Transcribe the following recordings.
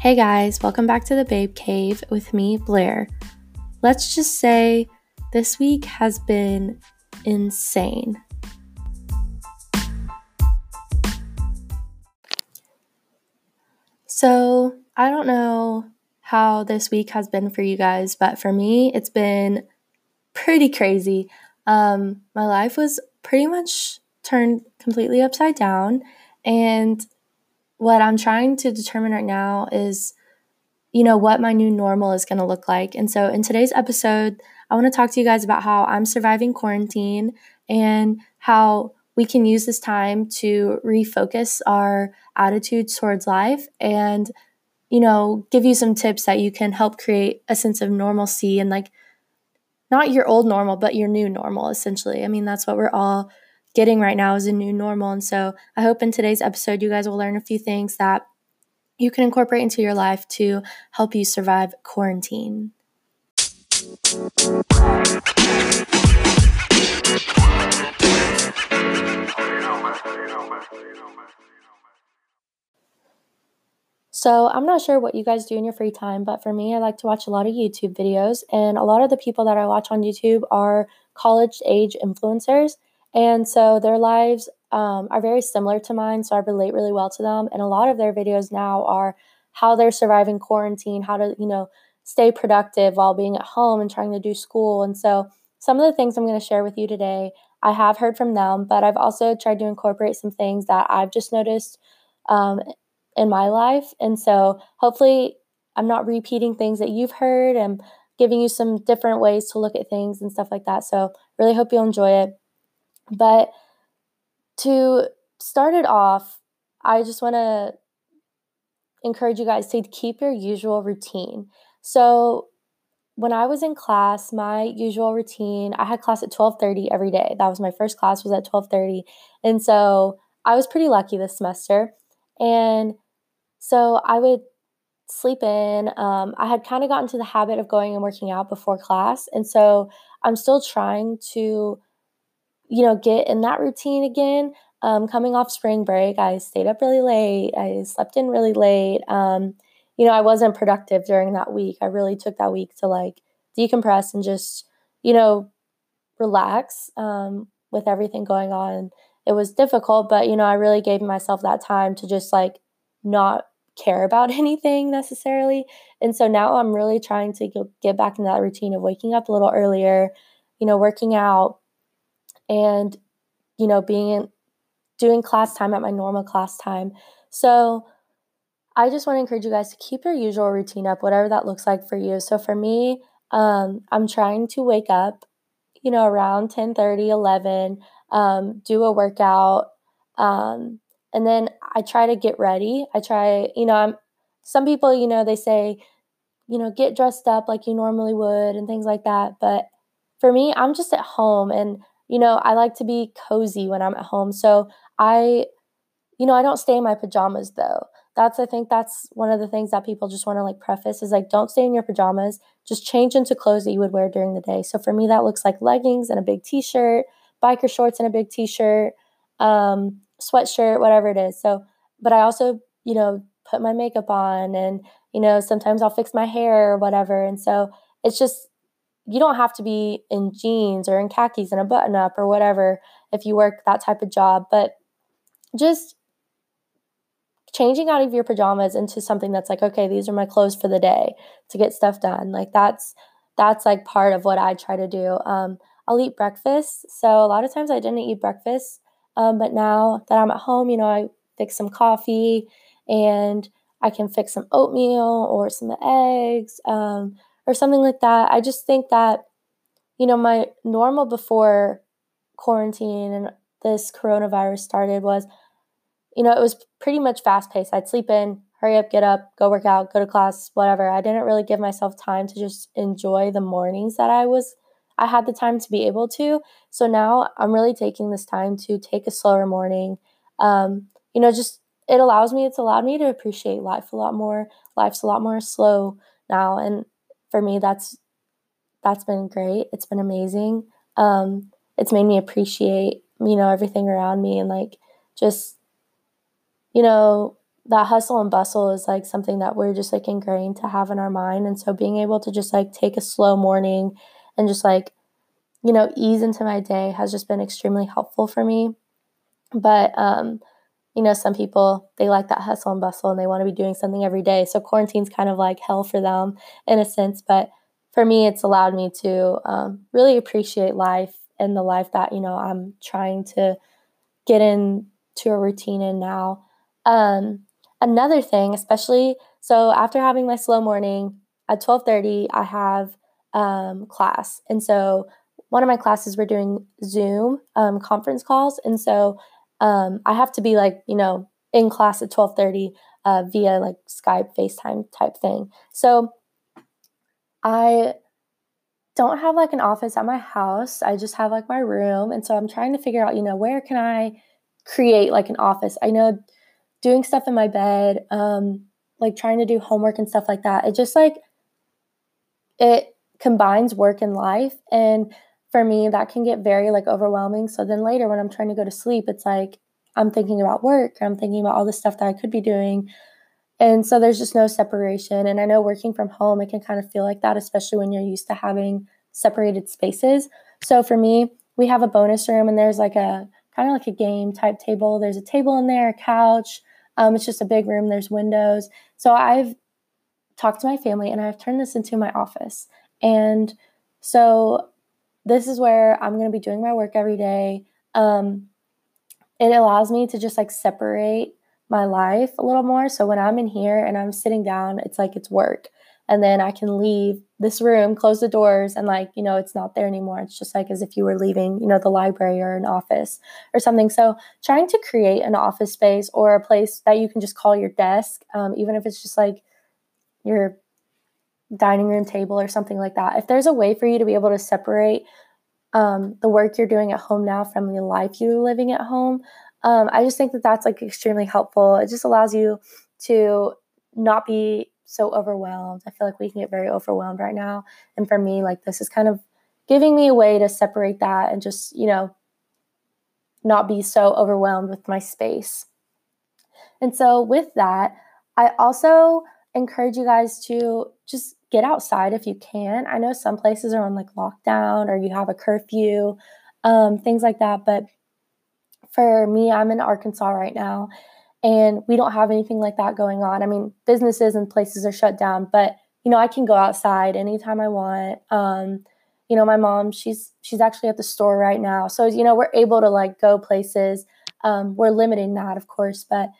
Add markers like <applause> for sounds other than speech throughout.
Hey guys, welcome back to the Babe Cave with me, Blair. Let's just say this week has been insane. So, I don't know how this week has been for you guys, but for me, it's been pretty crazy. Um, my life was pretty much turned completely upside down, and what I'm trying to determine right now is, you know, what my new normal is going to look like. And so in today's episode, I want to talk to you guys about how I'm surviving quarantine and how we can use this time to refocus our attitudes towards life and you know give you some tips that you can help create a sense of normalcy and like not your old normal but your new normal essentially i mean that's what we're all getting right now is a new normal. And so I hope in today's episode, you guys will learn a few things that you can incorporate into your life to help you survive quarantine. So, I'm not sure what you guys do in your free time, but for me, I like to watch a lot of YouTube videos. And a lot of the people that I watch on YouTube are college age influencers. And so their lives um, are very similar to mine, so I relate really well to them. And a lot of their videos now are how they're surviving quarantine, how to, you know, stay productive while being at home and trying to do school. And so some of the things I'm going to share with you today, I have heard from them, but I've also tried to incorporate some things that I've just noticed um, in my life. And so hopefully I'm not repeating things that you've heard and giving you some different ways to look at things and stuff like that. So really hope you'll enjoy it. But to start it off, I just want to encourage you guys to keep your usual routine. So when I was in class, my usual routine, I had class at 12:30 every day. That was my first class was at 12:30. And so I was pretty lucky this semester. And so I would sleep in. Um, I had kind of gotten to the habit of going and working out before class. And so I'm still trying to you know, get in that routine again. Um, coming off spring break, I stayed up really late. I slept in really late. Um, you know, I wasn't productive during that week. I really took that week to like decompress and just, you know, relax um, with everything going on. It was difficult, but, you know, I really gave myself that time to just like not care about <laughs> anything necessarily. And so now I'm really trying to get back in that routine of waking up a little earlier, you know, working out, and you know being in, doing class time at my normal class time. So i just want to encourage you guys to keep your usual routine up whatever that looks like for you. So for me um, i'm trying to wake up you know around 10 30 11 um, do a workout um, and then i try to get ready. I try you know i'm some people you know they say you know get dressed up like you normally would and things like that but for me i'm just at home and you know, I like to be cozy when I'm at home. So I, you know, I don't stay in my pajamas though. That's, I think that's one of the things that people just want to like preface is like, don't stay in your pajamas. Just change into clothes that you would wear during the day. So for me, that looks like leggings and a big t shirt, biker shorts and a big t shirt, um, sweatshirt, whatever it is. So, but I also, you know, put my makeup on and, you know, sometimes I'll fix my hair or whatever. And so it's just, you don't have to be in jeans or in khakis and a button up or whatever if you work that type of job, but just changing out of your pajamas into something that's like, okay, these are my clothes for the day to get stuff done. Like that's that's like part of what I try to do. Um, I'll eat breakfast. So a lot of times I didn't eat breakfast, um, but now that I'm at home, you know, I fix some coffee and I can fix some oatmeal or some eggs. Um, or something like that. I just think that, you know, my normal before quarantine and this coronavirus started was, you know, it was pretty much fast paced. I'd sleep in, hurry up, get up, go work out, go to class, whatever. I didn't really give myself time to just enjoy the mornings that I was I had the time to be able to. So now I'm really taking this time to take a slower morning. Um, you know, just it allows me, it's allowed me to appreciate life a lot more. Life's a lot more slow now. And for me that's that's been great it's been amazing um, it's made me appreciate you know everything around me and like just you know that hustle and bustle is like something that we're just like ingrained to have in our mind. And so being able to just like take a slow morning and just like, you know, ease into my day has just been extremely helpful for me. But, um, you know, some people, they like that hustle and bustle and they want to be doing something every day. So quarantine's kind of like hell for them in a sense. But for me, it's allowed me to um, really appreciate life and the life that, you know, I'm trying to get into a routine in now. Um, another thing, especially so after having my slow morning at 12:30, I have um, class, and so one of my classes we're doing Zoom um, conference calls, and so um, I have to be like you know in class at 12:30 uh, via like Skype, FaceTime type thing. So I don't have like an office at my house. I just have like my room, and so I'm trying to figure out you know where can I create like an office. I know doing stuff in my bed, um, like trying to do homework and stuff like that. It just like it combines work and life. And for me, that can get very like overwhelming. So then later when I'm trying to go to sleep, it's like I'm thinking about work, I'm thinking about all the stuff that I could be doing. And so there's just no separation. And I know working from home, it can kind of feel like that, especially when you're used to having separated spaces. So for me, we have a bonus room and there's like a kind of like a game type table. There's a table in there, a couch, um, it's just a big room, there's windows. So I've talked to my family and I've turned this into my office. And so this is where I'm going to be doing my work every day. Um, it allows me to just like separate my life a little more. So when I'm in here and I'm sitting down, it's like it's work and then I can leave this room, close the doors, and like, you know, it's not there anymore. It's just like as if you were leaving, you know, the library or an office or something. So, trying to create an office space or a place that you can just call your desk, um, even if it's just like your dining room table or something like that. If there's a way for you to be able to separate um, the work you're doing at home now from the life you're living at home, um, I just think that that's like extremely helpful. It just allows you to not be so overwhelmed. I feel like we can get very overwhelmed right now. And for me, like this is kind of giving me a way to separate that and just, you know, not be so overwhelmed with my space. And so with that, I also encourage you guys to just get outside if you can. I know some places are on like lockdown or you have a curfew, um, things like that. But for me, I'm in Arkansas right now and we don't have anything like that going on. I mean, businesses and places are shut down, but you know, I can go outside anytime I want. Um, you know, my mom, she's she's actually at the store right now. So, you know, we're able to like go places. Um, we're limiting that, of course, but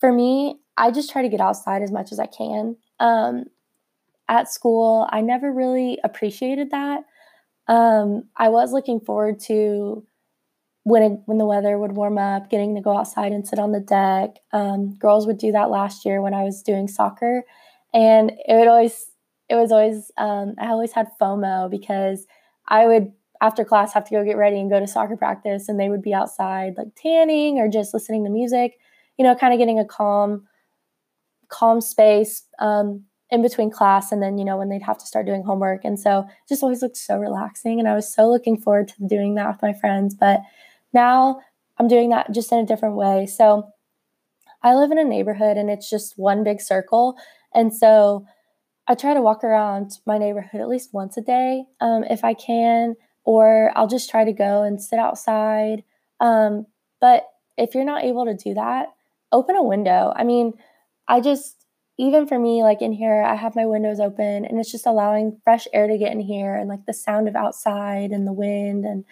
for me, I just try to get outside as much as I can. Um, at school, I never really appreciated that. Um, I was looking forward to when it, when the weather would warm up, getting to go outside and sit on the deck. Um, girls would do that last year when I was doing soccer, and it would always it was always um, I always had FOMO because I would after class have to go get ready and go to soccer practice, and they would be outside like tanning or just listening to music, you know, kind of getting a calm calm space um, in between class and then you know when they'd have to start doing homework and so just always looked so relaxing and i was so looking forward to doing that with my friends but now I'm doing that just in a different way. So I live in a neighborhood and it's just one big circle. And so I try to walk around my neighborhood at least once a day um, if I can, or I'll just try to go and sit outside. Um, but if you're not able to do that, open a window. I mean, I just, even for me, like in here, I have my windows open and it's just allowing fresh air to get in here and like the sound of outside and the wind and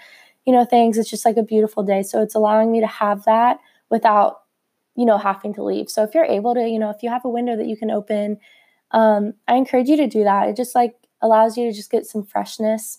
you know, things. It's just like a beautiful day. So it's allowing me to have that without, you know, having to leave. So if you're able to, you know, if you have a window that you can open, um, I encourage you to do that. It just like allows you to just get some freshness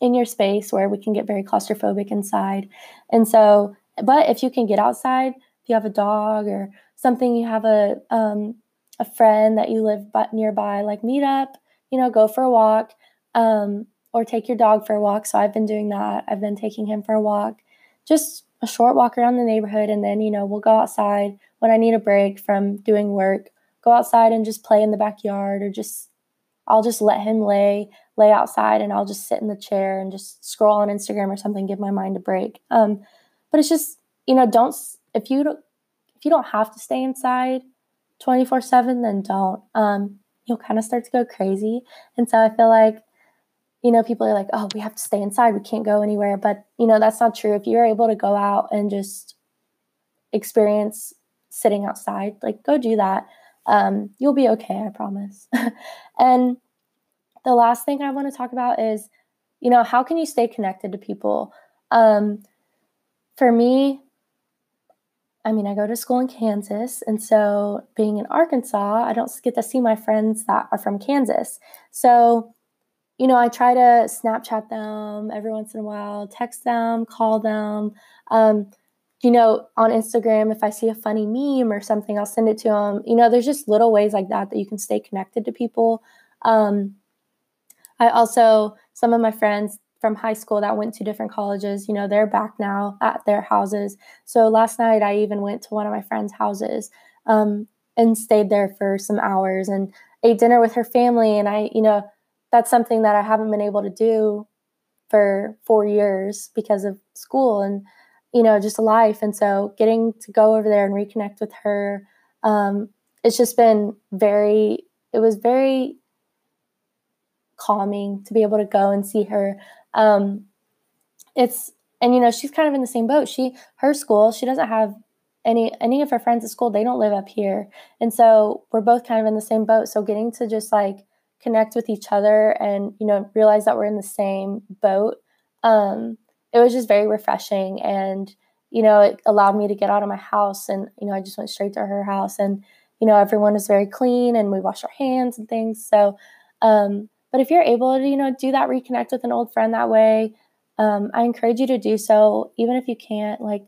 in your space where we can get very claustrophobic inside. And so, but if you can get outside, if you have a dog or something, you have a um, a friend that you live but nearby, like meet up, you know, go for a walk. Um, or take your dog for a walk. So I've been doing that. I've been taking him for a walk, just a short walk around the neighborhood. And then, you know, we'll go outside when I need a break from doing work, go outside and just play in the backyard or just, I'll just let him lay, lay outside and I'll just sit in the chair and just scroll on Instagram or something, give my mind a break. Um, but it's just, you know, don't, if you don't, if you don't have to stay inside 24 7, then don't. Um, you'll kind of start to go crazy. And so I feel like, you know, people are like, oh, we have to stay inside. We can't go anywhere. But, you know, that's not true. If you're able to go out and just experience sitting outside, like go do that. Um, you'll be okay, I promise. <laughs> and the last thing I want to talk about is, you know, how can you stay connected to people? Um, for me, I mean, I go to school in Kansas. And so being in Arkansas, I don't get to see my friends that are from Kansas. So, you know, I try to Snapchat them every once in a while, text them, call them. Um, you know, on Instagram, if I see a funny meme or something, I'll send it to them. You know, there's just little ways like that that you can stay connected to people. Um, I also, some of my friends, from high school that went to different colleges, you know, they're back now at their houses. So last night I even went to one of my friends' houses um, and stayed there for some hours and ate dinner with her family. And I, you know, that's something that I haven't been able to do for four years because of school and, you know, just life. And so getting to go over there and reconnect with her, um, it's just been very, it was very calming to be able to go and see her um, it's and you know she's kind of in the same boat. She her school she doesn't have any any of her friends at school. They don't live up here, and so we're both kind of in the same boat. So getting to just like connect with each other and you know realize that we're in the same boat um, it was just very refreshing. And you know it allowed me to get out of my house and you know i just went straight to her house. And you know everyone was very clean and we washed our hands and things. So um, but if you're able to, you know, do that, reconnect with an old friend that way, um, I encourage you to do so, even if you can't, like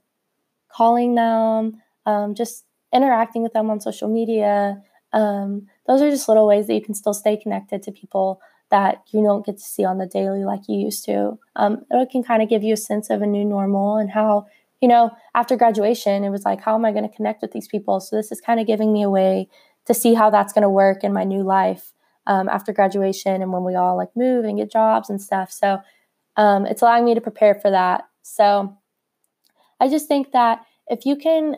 calling them, um, just interacting with them on social media. Um, those are just little ways that you can still stay connected to people that you don't get to see on the daily like you used to. Um, it can kind of give you a sense of a new normal and how, you know, after graduation, it was like, how am I going to connect with these people? So this is kind of giving me a way to see how that's going to work in my new life um, after graduation and when we all like move and get jobs and stuff. So um, it's allowing me to prepare for that. So I just think that if you can,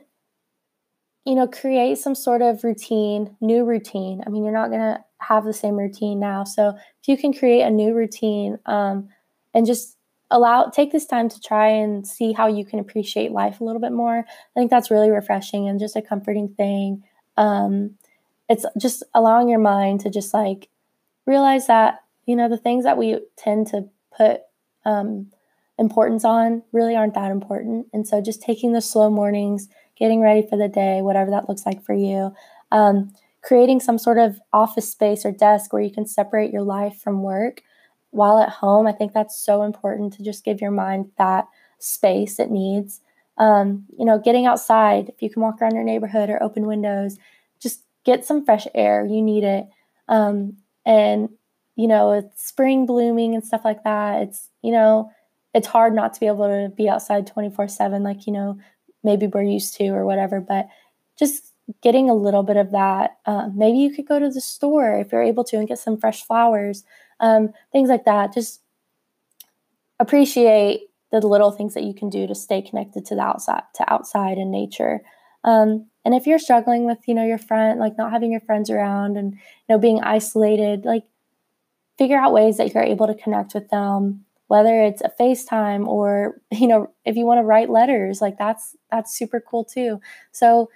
you know, create some sort of routine, new routine. I mean, you're not to have the same routine now. So if you can create a new routine um, and just allow take this time to try and see how you can appreciate life a little bit more i think that's really refreshing and just a comforting thing um, it's just allowing your mind to just like realize that you know the things that we tend to put um, importance on really aren't that important. And so just taking the slow mornings getting ready for the day whatever that looks like for you um, creating some sort of office space or desk where you can separate your life from work while at home i think that's so important to just give your mind that space it needs. Um, you know getting outside if you can walk around your neighborhood or open windows get some fresh air. You need it. Um, and, you know, it's spring blooming and stuff like that. It's, you know, it's hard not to be able to be outside 24 7, like, you know, maybe we're used to or whatever. But just getting a little bit of that. Uh, maybe you could go to the store if you're able to and get some fresh flowers, um, things like that. Just appreciate the little things that you can do to stay connected to the outside, to outside and nature. Um, and if you're struggling with, you know, your friend, like not having your friends around and, you know, being isolated, like figure out ways that you're able to connect with them, whether it's a FaceTime or, <laughs> you know, if you want to write letters, like that's, that's super cool too. So,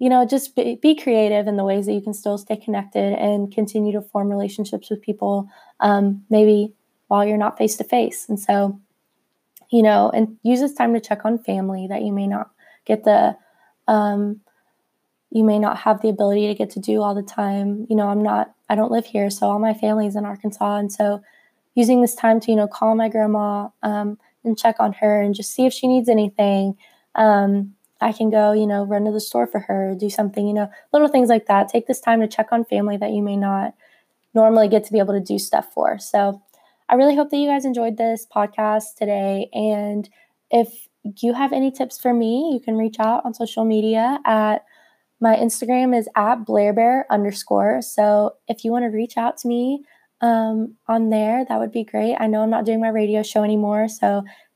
you know, just be, be creative in the ways that you can still stay connected and continue to form relationships with people, um, maybe while you're not face to face. And so, you know, and use this time to check on family that you may not get the um, you may not have the ability to get to do all the time. You know, I'm not, I don't live here, so all my family's in Arkansas. And so using this time to, you know, call my grandma um, and check on her and just see if she needs anything. Um, I can go, you know, run to the store for her, do something, you know, little things like that. Take this time to check on family that you may not normally get to be able to do stuff for. So I really hope that you guys enjoyed this podcast today. And if you have any tips for me, you can reach out on social media at my Instagram is at blairbear underscore. So if you want to reach out to me um, on there, that would be great. I know I'm not doing my radio show anymore, so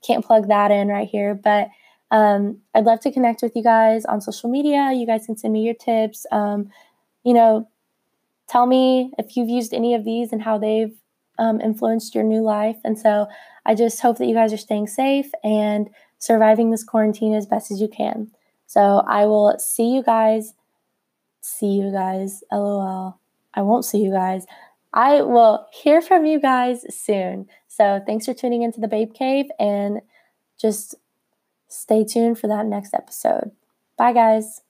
can't plug that in right here. But Um, I'd love to connect with you guys on social media. You guys can send me your tips. Um, you know, tell me if you've used any of these and how they've um, influenced your new life. And so I just hope that you guys are staying safe and surviving this quarantine as best as you can. So I will see you guys. See you guys. LOL. I won't see you guys. I will hear from you guys soon. So thanks for tuning into the Babe Cave and just stay tuned for that next episode. Bye, guys.